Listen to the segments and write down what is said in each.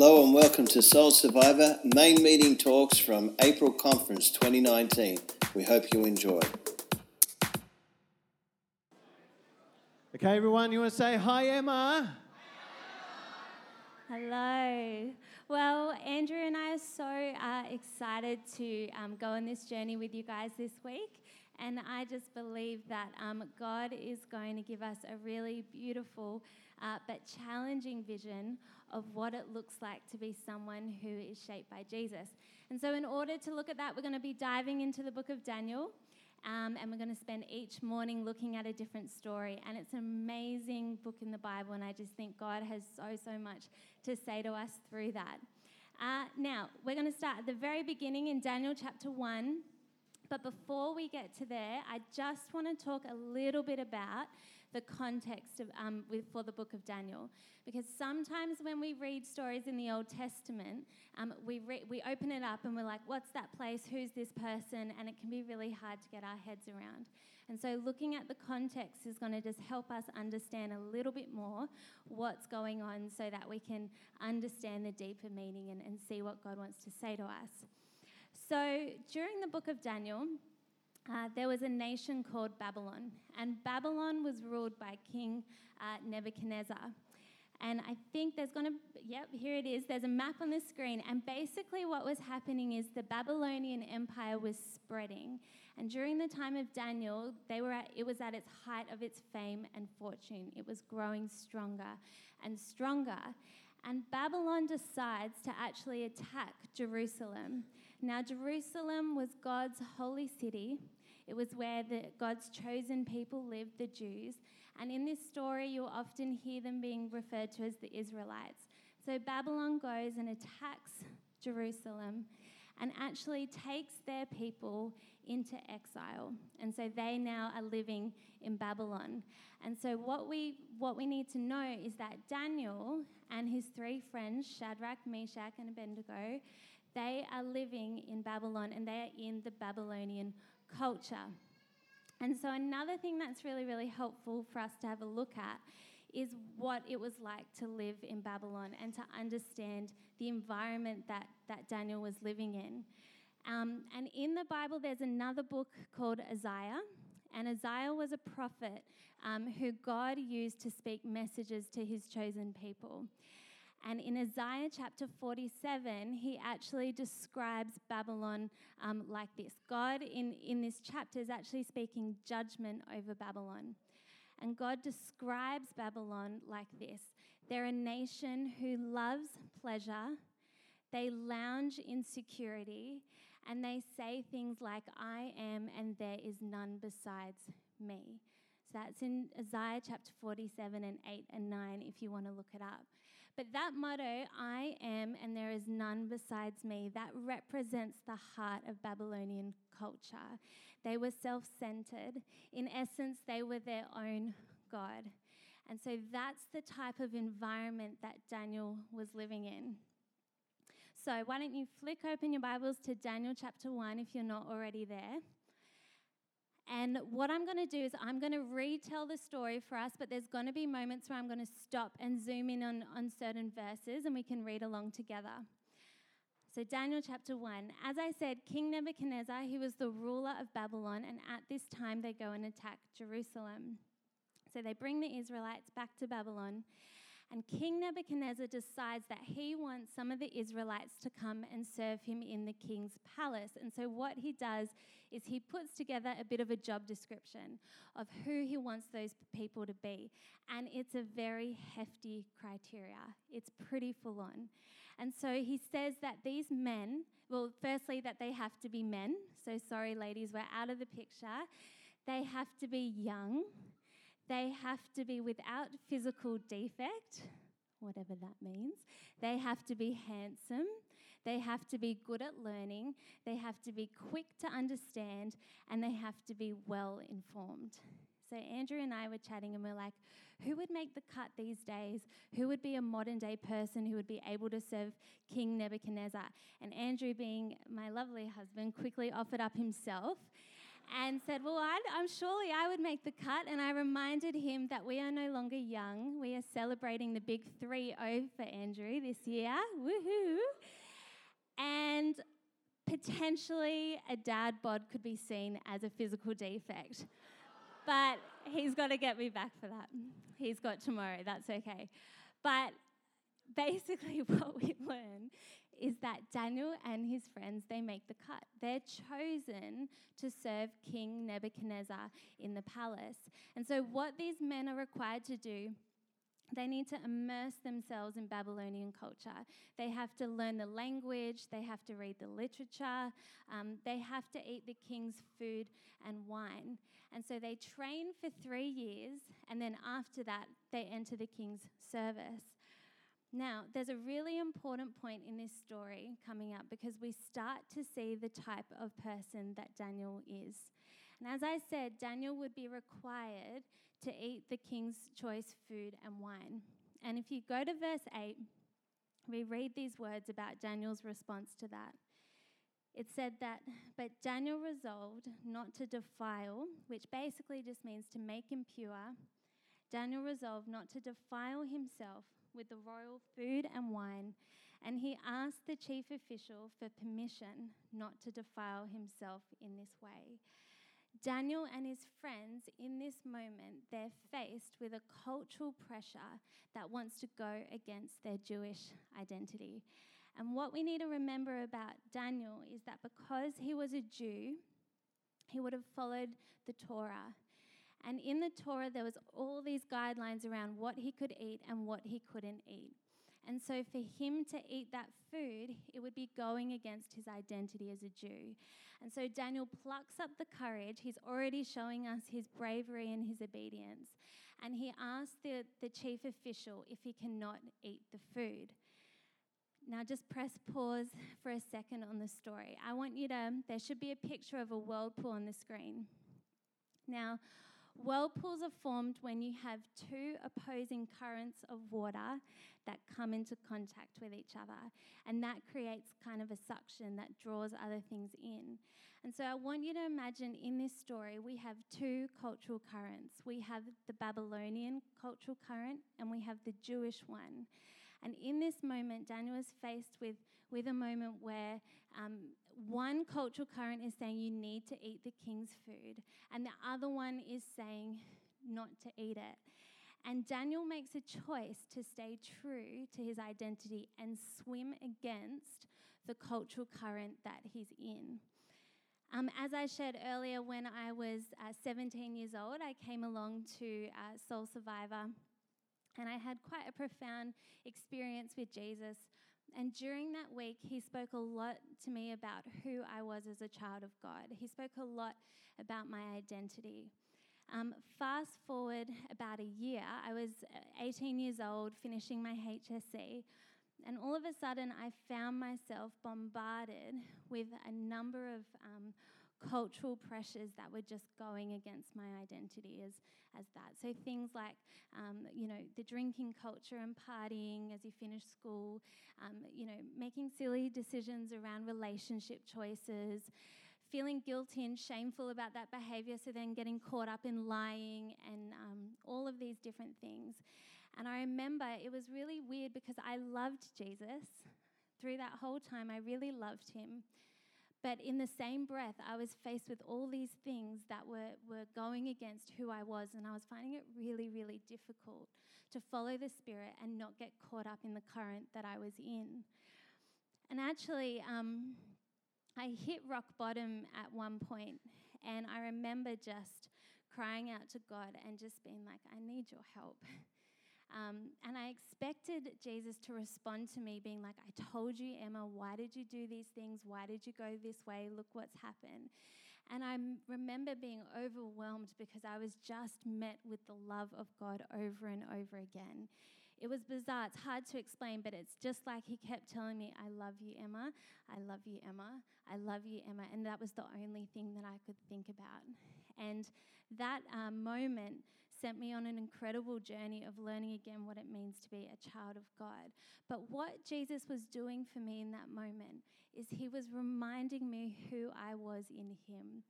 Hello and welcome to Soul Survivor main meeting talks from April Conference 2019. We hope you enjoy. Okay, everyone, you want to say hi, Emma? Hello. Well, Andrew and I are so uh, excited to um, go on this journey with you guys this week. And I just believe that um, God is going to give us a really beautiful uh, but challenging vision of what it looks like to be someone who is shaped by Jesus. And so, in order to look at that, we're going to be diving into the book of Daniel. Um, and we're going to spend each morning looking at a different story. And it's an amazing book in the Bible, and I just think God has so, so much to say to us through that. Uh, now, we're going to start at the very beginning in Daniel chapter 1. But before we get to there, I just want to talk a little bit about the context of, um, with, for the book of Daniel. Because sometimes when we read stories in the Old Testament, um, we, re- we open it up and we're like, what's that place? Who's this person? And it can be really hard to get our heads around. And so looking at the context is going to just help us understand a little bit more what's going on so that we can understand the deeper meaning and, and see what God wants to say to us. So during the book of Daniel, uh, there was a nation called Babylon, and Babylon was ruled by King uh, Nebuchadnezzar. And I think there's going to, yep, here it is. There's a map on the screen. And basically, what was happening is the Babylonian Empire was spreading. And during the time of Daniel, they were at, it was at its height of its fame and fortune. It was growing stronger and stronger. And Babylon decides to actually attack Jerusalem. Now, Jerusalem was God's holy city. It was where the, God's chosen people lived, the Jews. And in this story, you'll often hear them being referred to as the Israelites. So Babylon goes and attacks Jerusalem and actually takes their people into exile. And so they now are living in Babylon. And so what we what we need to know is that Daniel and his three friends, Shadrach, Meshach, and Abednego, they are living in Babylon and they are in the Babylonian culture. And so, another thing that's really, really helpful for us to have a look at is what it was like to live in Babylon and to understand the environment that, that Daniel was living in. Um, and in the Bible, there's another book called Isaiah. And Isaiah was a prophet um, who God used to speak messages to his chosen people. And in Isaiah chapter 47, he actually describes Babylon um, like this. God, in, in this chapter, is actually speaking judgment over Babylon. And God describes Babylon like this they're a nation who loves pleasure, they lounge in security, and they say things like, I am, and there is none besides me. So that's in Isaiah chapter 47 and 8 and 9 if you want to look it up. But that motto, I am and there is none besides me, that represents the heart of Babylonian culture. They were self centered. In essence, they were their own God. And so that's the type of environment that Daniel was living in. So, why don't you flick open your Bibles to Daniel chapter 1 if you're not already there? And what I'm going to do is I'm going to retell the story for us, but there's going to be moments where I'm going to stop and zoom in on, on certain verses and we can read along together. So, Daniel chapter 1. As I said, King Nebuchadnezzar, he was the ruler of Babylon, and at this time they go and attack Jerusalem. So, they bring the Israelites back to Babylon, and King Nebuchadnezzar decides that he wants some of the Israelites to come and serve him in the king's palace. And so, what he does is he puts together a bit of a job description of who he wants those people to be. And it's a very hefty criteria, it's pretty full on. And so, he says that these men, well, firstly, that they have to be men. So, sorry, ladies, we're out of the picture. They have to be young they have to be without physical defect, whatever that means. They have to be handsome. They have to be good at learning. They have to be quick to understand. And they have to be well informed. So, Andrew and I were chatting, and we're like, who would make the cut these days? Who would be a modern day person who would be able to serve King Nebuchadnezzar? And Andrew, being my lovely husband, quickly offered up himself. And said, Well, i am surely I would make the cut. And I reminded him that we are no longer young. We are celebrating the big 3 0 for Andrew this year. Woohoo! And potentially a dad bod could be seen as a physical defect. But he's got to get me back for that. He's got tomorrow, that's okay. But basically what we learn is that Daniel and his friends they make the cut. They're chosen to serve King Nebuchadnezzar in the palace. And so what these men are required to do they need to immerse themselves in Babylonian culture. They have to learn the language, they have to read the literature, um, they have to eat the king's food and wine. And so they train for three years, and then after that, they enter the king's service. Now, there's a really important point in this story coming up because we start to see the type of person that Daniel is. And as I said, Daniel would be required to eat the king's choice food and wine. And if you go to verse 8, we read these words about Daniel's response to that. It said that, but Daniel resolved not to defile, which basically just means to make impure. Daniel resolved not to defile himself with the royal food and wine, and he asked the chief official for permission not to defile himself in this way. Daniel and his friends, in this moment, they're faced with a cultural pressure that wants to go against their Jewish identity. And what we need to remember about Daniel is that because he was a Jew, he would have followed the Torah. And in the Torah, there was all these guidelines around what he could eat and what he couldn't eat. And so, for him to eat that food, it would be going against his identity as a Jew. And so, Daniel plucks up the courage. He's already showing us his bravery and his obedience. And he asks the, the chief official if he cannot eat the food. Now, just press pause for a second on the story. I want you to, there should be a picture of a whirlpool on the screen. Now, Whirlpools are formed when you have two opposing currents of water that come into contact with each other. And that creates kind of a suction that draws other things in. And so I want you to imagine in this story, we have two cultural currents. We have the Babylonian cultural current and we have the Jewish one. And in this moment, Daniel is faced with, with a moment where um, one cultural current is saying you need to eat the king's food, and the other one is saying not to eat it. And Daniel makes a choice to stay true to his identity and swim against the cultural current that he's in. Um, as I shared earlier, when I was uh, 17 years old, I came along to uh, Soul Survivor and I had quite a profound experience with Jesus. And during that week, he spoke a lot to me about who I was as a child of God. He spoke a lot about my identity. Um, fast forward about a year, I was uh, 18 years old, finishing my HSC, and all of a sudden I found myself bombarded with a number of um, cultural pressures that were just going against my identity as, as that. So things like, um, you know, the drinking culture and partying as you finish school, um, you know, making silly decisions around relationship choices, feeling guilty and shameful about that behavior, so then getting caught up in lying and um, all of these different things. And I remember it was really weird because I loved Jesus. Through that whole time, I really loved him. But in the same breath, I was faced with all these things that were, were going against who I was, and I was finding it really, really difficult to follow the Spirit and not get caught up in the current that I was in. And actually, um, I hit rock bottom at one point, and I remember just crying out to God and just being like, I need your help. Um, and I expected Jesus to respond to me, being like, I told you, Emma, why did you do these things? Why did you go this way? Look what's happened. And I remember being overwhelmed because I was just met with the love of God over and over again. It was bizarre. It's hard to explain, but it's just like he kept telling me, I love you, Emma. I love you, Emma. I love you, Emma. And that was the only thing that I could think about. And that uh, moment sent me on an incredible journey of learning again what it means to be a child of God. But what Jesus was doing for me in that moment is he was reminding me who I was in him.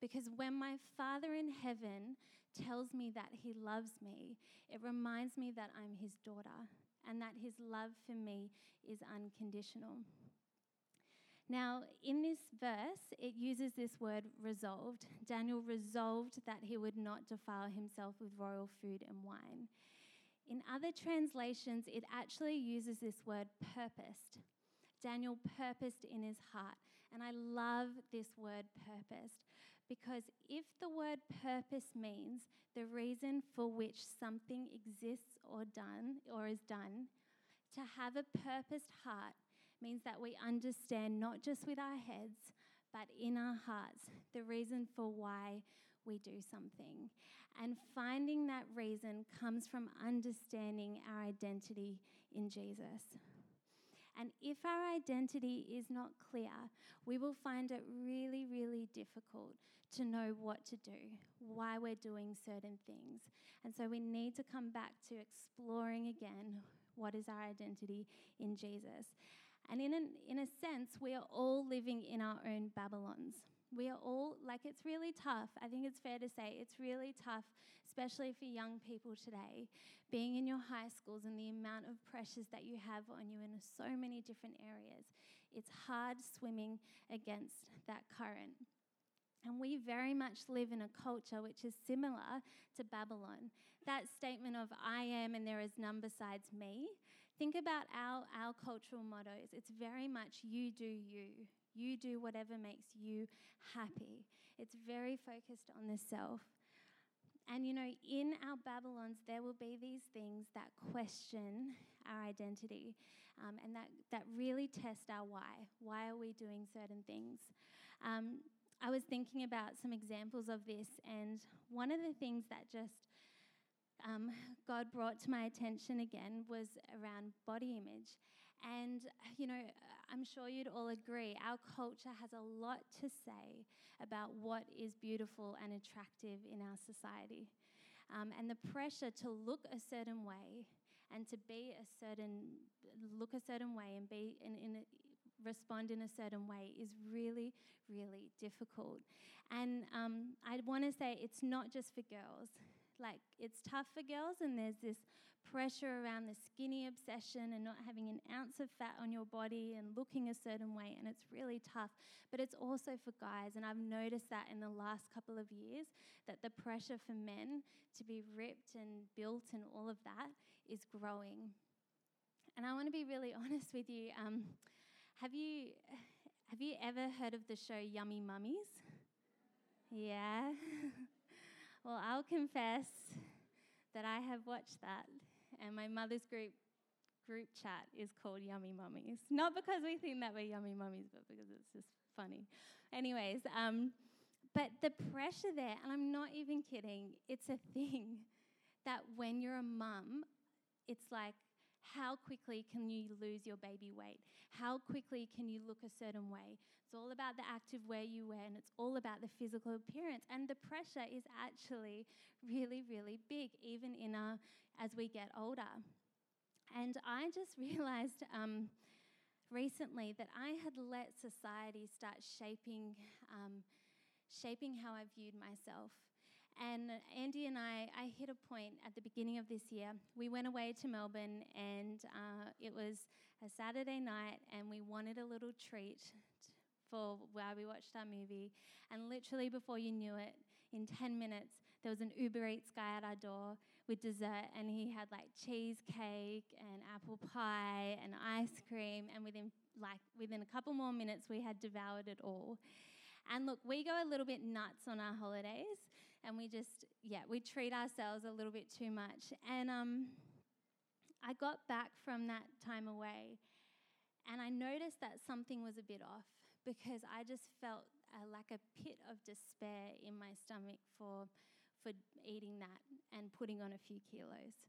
Because when my Father in heaven tells me that He loves me, it reminds me that I'm His daughter and that His love for me is unconditional. Now, in this verse, it uses this word resolved. Daniel resolved that he would not defile himself with royal food and wine. In other translations, it actually uses this word purposed. Daniel purposed in his heart. And I love this word purposed because if the word purpose means the reason for which something exists or done or is done, to have a purposed heart means that we understand not just with our heads, but in our hearts the reason for why we do something. And finding that reason comes from understanding our identity in Jesus. And if our identity is not clear, we will find it really, really difficult to know what to do, why we're doing certain things. And so we need to come back to exploring again what is our identity in Jesus. And in, an, in a sense, we are all living in our own Babylons. We are all, like, it's really tough. I think it's fair to say it's really tough, especially for young people today, being in your high schools and the amount of pressures that you have on you in so many different areas. It's hard swimming against that current. And we very much live in a culture which is similar to Babylon. That statement of I am and there is none besides me. Think about our, our cultural mottos. It's very much you do you. You do whatever makes you happy. It's very focused on the self. And you know, in our Babylons, there will be these things that question our identity um, and that, that really test our why. Why are we doing certain things? Um, I was thinking about some examples of this, and one of the things that just um, God brought to my attention again was around body image. And, you know, I'm sure you'd all agree, our culture has a lot to say about what is beautiful and attractive in our society. Um, and the pressure to look a certain way and to be a certain, look a certain way and be in, in a, respond in a certain way is really, really difficult. And um, I want to say it's not just for girls. Like, it's tough for girls, and there's this pressure around the skinny obsession and not having an ounce of fat on your body and looking a certain way, and it's really tough. But it's also for guys, and I've noticed that in the last couple of years that the pressure for men to be ripped and built and all of that is growing. And I want to be really honest with you. Um, have you have you ever heard of the show Yummy Mummies? Yeah. well, I'll confess that I have watched that, and my mother's group group chat is called Yummy Mummies. Not because we think that we're yummy mummies, but because it's just funny. Anyways, um, but the pressure there, and I'm not even kidding, it's a thing that when you're a mum, it's like how quickly can you lose your baby weight? How quickly can you look a certain way? It's all about the active wear you wear and it's all about the physical appearance. And the pressure is actually really, really big, even in our, as we get older. And I just realized um, recently that I had let society start shaping, um, shaping how I viewed myself. And Andy and I, I hit a point at the beginning of this year. We went away to Melbourne, and uh, it was a Saturday night, and we wanted a little treat for while we watched our movie. And literally, before you knew it, in 10 minutes, there was an Uber Eats guy at our door with dessert, and he had like cheesecake and apple pie and ice cream. And within like within a couple more minutes, we had devoured it all. And look, we go a little bit nuts on our holidays, and we just, yeah, we treat ourselves a little bit too much. And um, I got back from that time away, and I noticed that something was a bit off because I just felt uh, like a pit of despair in my stomach for, for eating that and putting on a few kilos.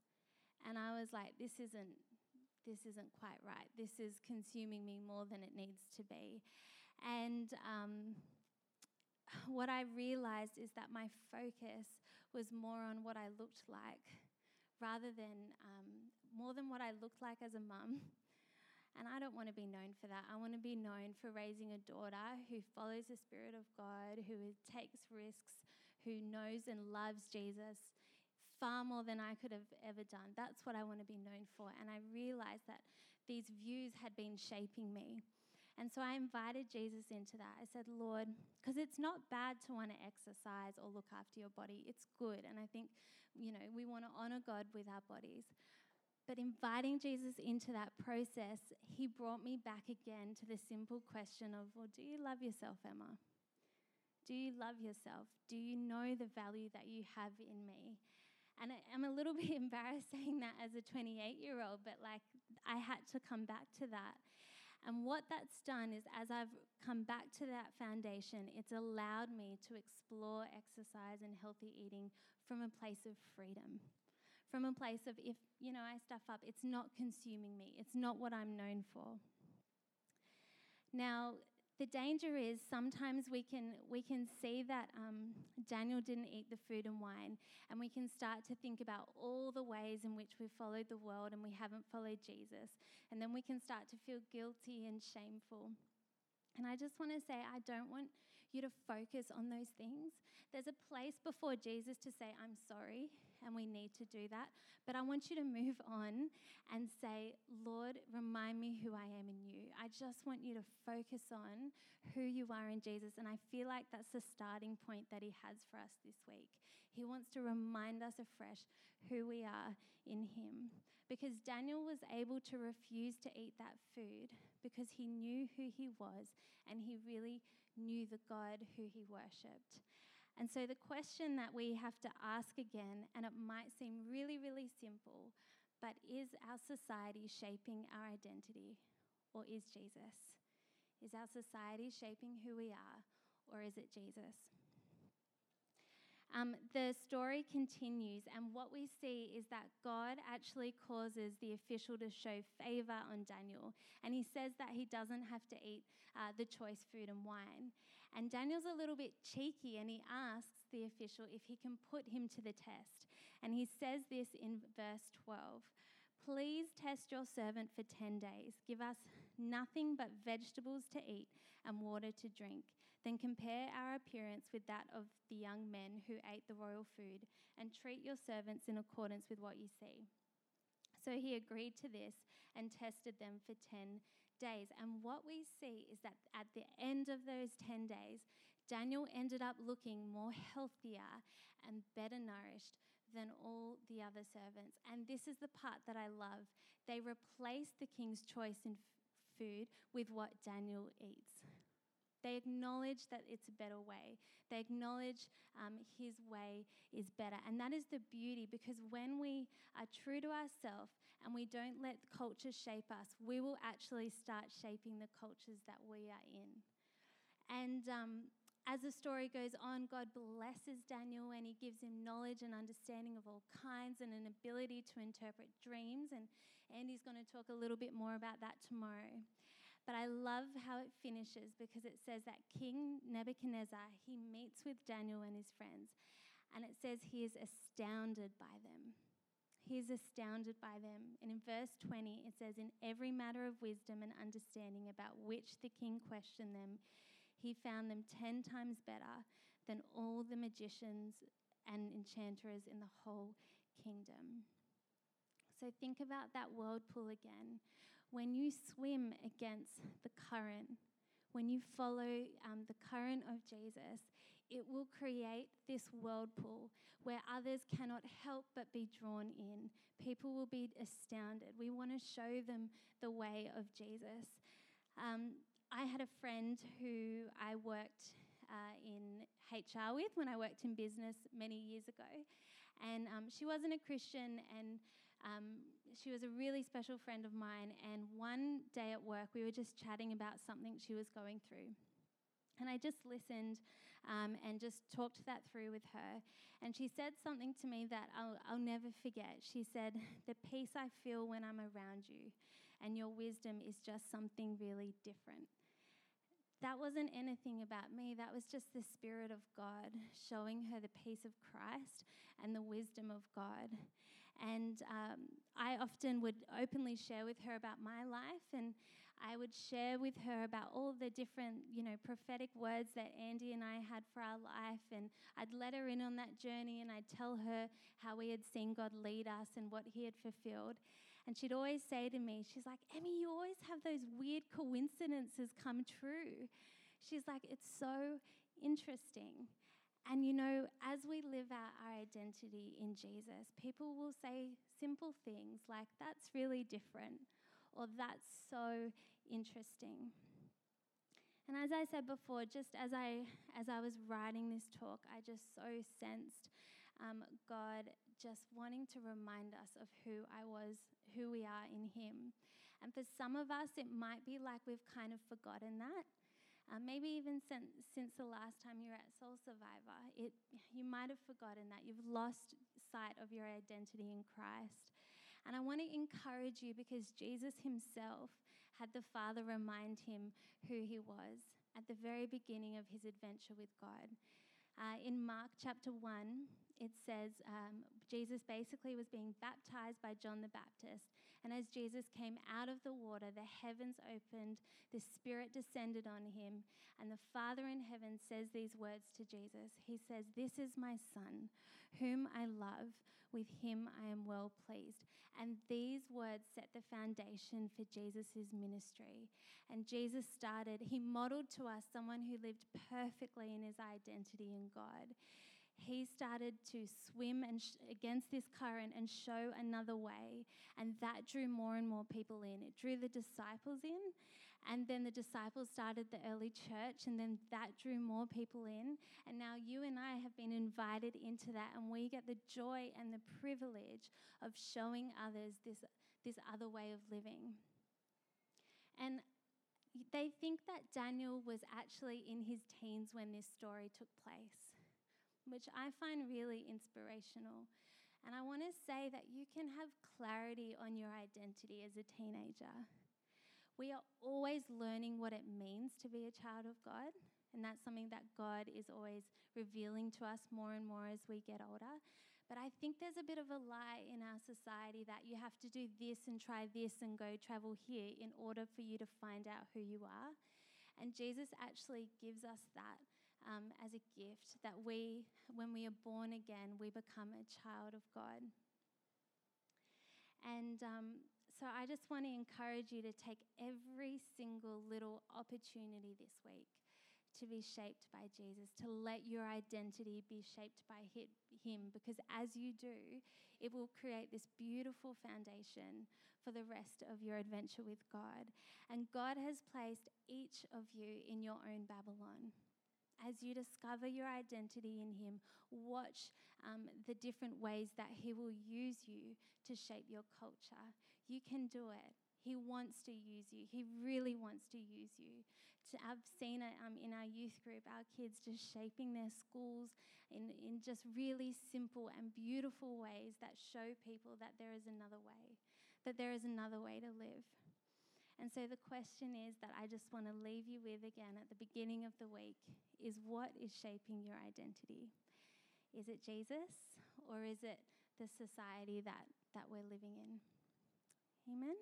And I was like, this isn't this isn't quite right. This is consuming me more than it needs to be. And um, what I realized is that my focus was more on what I looked like rather than um, more than what I looked like as a mum. And I I don't want to be known for that. I want to be known for raising a daughter who follows the Spirit of God, who takes risks, who knows and loves Jesus far more than I could have ever done. That's what I want to be known for. And I realized that these views had been shaping me. And so I invited Jesus into that. I said, Lord, because it's not bad to want to exercise or look after your body, it's good. And I think, you know, we want to honor God with our bodies. But inviting Jesus into that process, he brought me back again to the simple question of, well, do you love yourself, Emma? Do you love yourself? Do you know the value that you have in me? And I'm a little bit embarrassed saying that as a 28 year old, but like I had to come back to that. And what that's done is, as I've come back to that foundation, it's allowed me to explore exercise and healthy eating from a place of freedom. From a place of, if, you know, I stuff up, it's not consuming me, it's not what I'm known for. Now, the danger is sometimes we can we can see that um, Daniel didn't eat the food and wine, and we can start to think about all the ways in which we've followed the world and we haven't followed Jesus, and then we can start to feel guilty and shameful. And I just want to say, I don't want you to focus on those things. There's a place before Jesus to say, I'm sorry, and we need to do that. But I want you to move on and say, Lord, remind me who I am in you. I just want you to focus on who you are in Jesus. And I feel like that's the starting point that He has for us this week. He wants to remind us afresh who we are in Him. Because Daniel was able to refuse to eat that food because he knew who he was and he really knew the God who he worshipped. And so, the question that we have to ask again, and it might seem really, really simple, but is our society shaping our identity or is Jesus? Is our society shaping who we are or is it Jesus? Um, the story continues, and what we see is that God actually causes the official to show favor on Daniel. And he says that he doesn't have to eat uh, the choice food and wine. And Daniel's a little bit cheeky, and he asks the official if he can put him to the test. And he says this in verse 12. Please test your servant for 10 days. Give us nothing but vegetables to eat and water to drink. Then compare our appearance with that of the young men who ate the royal food, and treat your servants in accordance with what you see. So he agreed to this and tested them for 10 days. And what we see is that at the end of those 10 days, Daniel ended up looking more healthier and better nourished than all the other servants. And this is the part that I love. They replaced the king's choice in food with what Daniel eats. They acknowledge that it's a better way. They acknowledge um, his way is better. And that is the beauty because when we are true to ourselves and we don't let culture shape us, we will actually start shaping the cultures that we are in. And um, as the story goes on, God blesses Daniel and he gives him knowledge and understanding of all kinds and an ability to interpret dreams. And Andy's going to talk a little bit more about that tomorrow. But I love how it finishes because it says that King Nebuchadnezzar, he meets with Daniel and his friends. And it says he is astounded by them. He is astounded by them. And in verse 20, it says, In every matter of wisdom and understanding about which the king questioned them, he found them 10 times better than all the magicians and enchanters in the whole kingdom. So think about that whirlpool again. When you swim against the current, when you follow um, the current of Jesus, it will create this whirlpool where others cannot help but be drawn in. People will be astounded. We want to show them the way of Jesus. Um, I had a friend who I worked uh, in HR with when I worked in business many years ago. And um, she wasn't a Christian, and um, she was a really special friend of mine. And one day at work, we were just chatting about something she was going through. And I just listened um, and just talked that through with her. And she said something to me that I'll, I'll never forget. She said, The peace I feel when I'm around you, and your wisdom is just something really different that wasn't anything about me. That was just the Spirit of God showing her the peace of Christ and the wisdom of God. And um, I often would openly share with her about my life. And would share with her about all the different, you know, prophetic words that Andy and I had for our life. And I'd let her in on that journey and I'd tell her how we had seen God lead us and what He had fulfilled. And she'd always say to me, She's like, Emmy, you always have those weird coincidences come true. She's like, It's so interesting. And you know, as we live out our identity in Jesus, people will say simple things like, that's really different, or that's so interesting. And as I said before, just as I as I was writing this talk, I just so sensed um, God just wanting to remind us of who I was, who we are in Him. And for some of us, it might be like we've kind of forgotten that. Uh, maybe even since, since the last time you were at Soul Survivor, it, you might have forgotten that. You've lost sight of your identity in Christ. And I want to encourage you because Jesus himself had the Father remind him who he was at the very beginning of his adventure with God. Uh, in Mark chapter 1, it says um, Jesus basically was being baptized by John the Baptist. And as Jesus came out of the water, the heavens opened, the Spirit descended on him, and the Father in heaven says these words to Jesus He says, This is my Son, whom I love. With him I am well pleased. And these words set the foundation for Jesus' ministry. And Jesus started, he modeled to us someone who lived perfectly in his identity in God he started to swim and sh- against this current and show another way. And that drew more and more people in. It drew the disciples in. And then the disciples started the early church. And then that drew more people in. And now you and I have been invited into that. And we get the joy and the privilege of showing others this, this other way of living. And they think that Daniel was actually in his teens when this story took place which I find really inspirational. And I want to say that you can have clarity on your identity as a teenager. We are always learning what it means to be a child of God, and that's something that God is always revealing to us more and more as we get older. But I think there's a bit of a lie in our society that you have to do this and try this and go travel here in order for you to find out who you are. And Jesus actually gives us that um, as a gift that we, when we are born again, we become a child of God. And um, so I just want to encourage you to take every single little opportunity this week to be shaped by Jesus, to let your identity be shaped by Him, because as you do, it will create this beautiful foundation for the rest of your adventure with God. And God has placed each of you in your own Babylon as you discover your identity in Him, watch um, the different ways that He will use you to shape your culture. You can do it. He wants to use you. He really wants to use you. I've seen it um, in our youth group, our kids just shaping their schools in, in just really simple and beautiful ways that show people that there is another way, that there is another way to live. And so the question is that I just want to leave you with again at the beginning of the week is what is shaping your identity? Is it Jesus or is it the society that, that we're living in? Amen.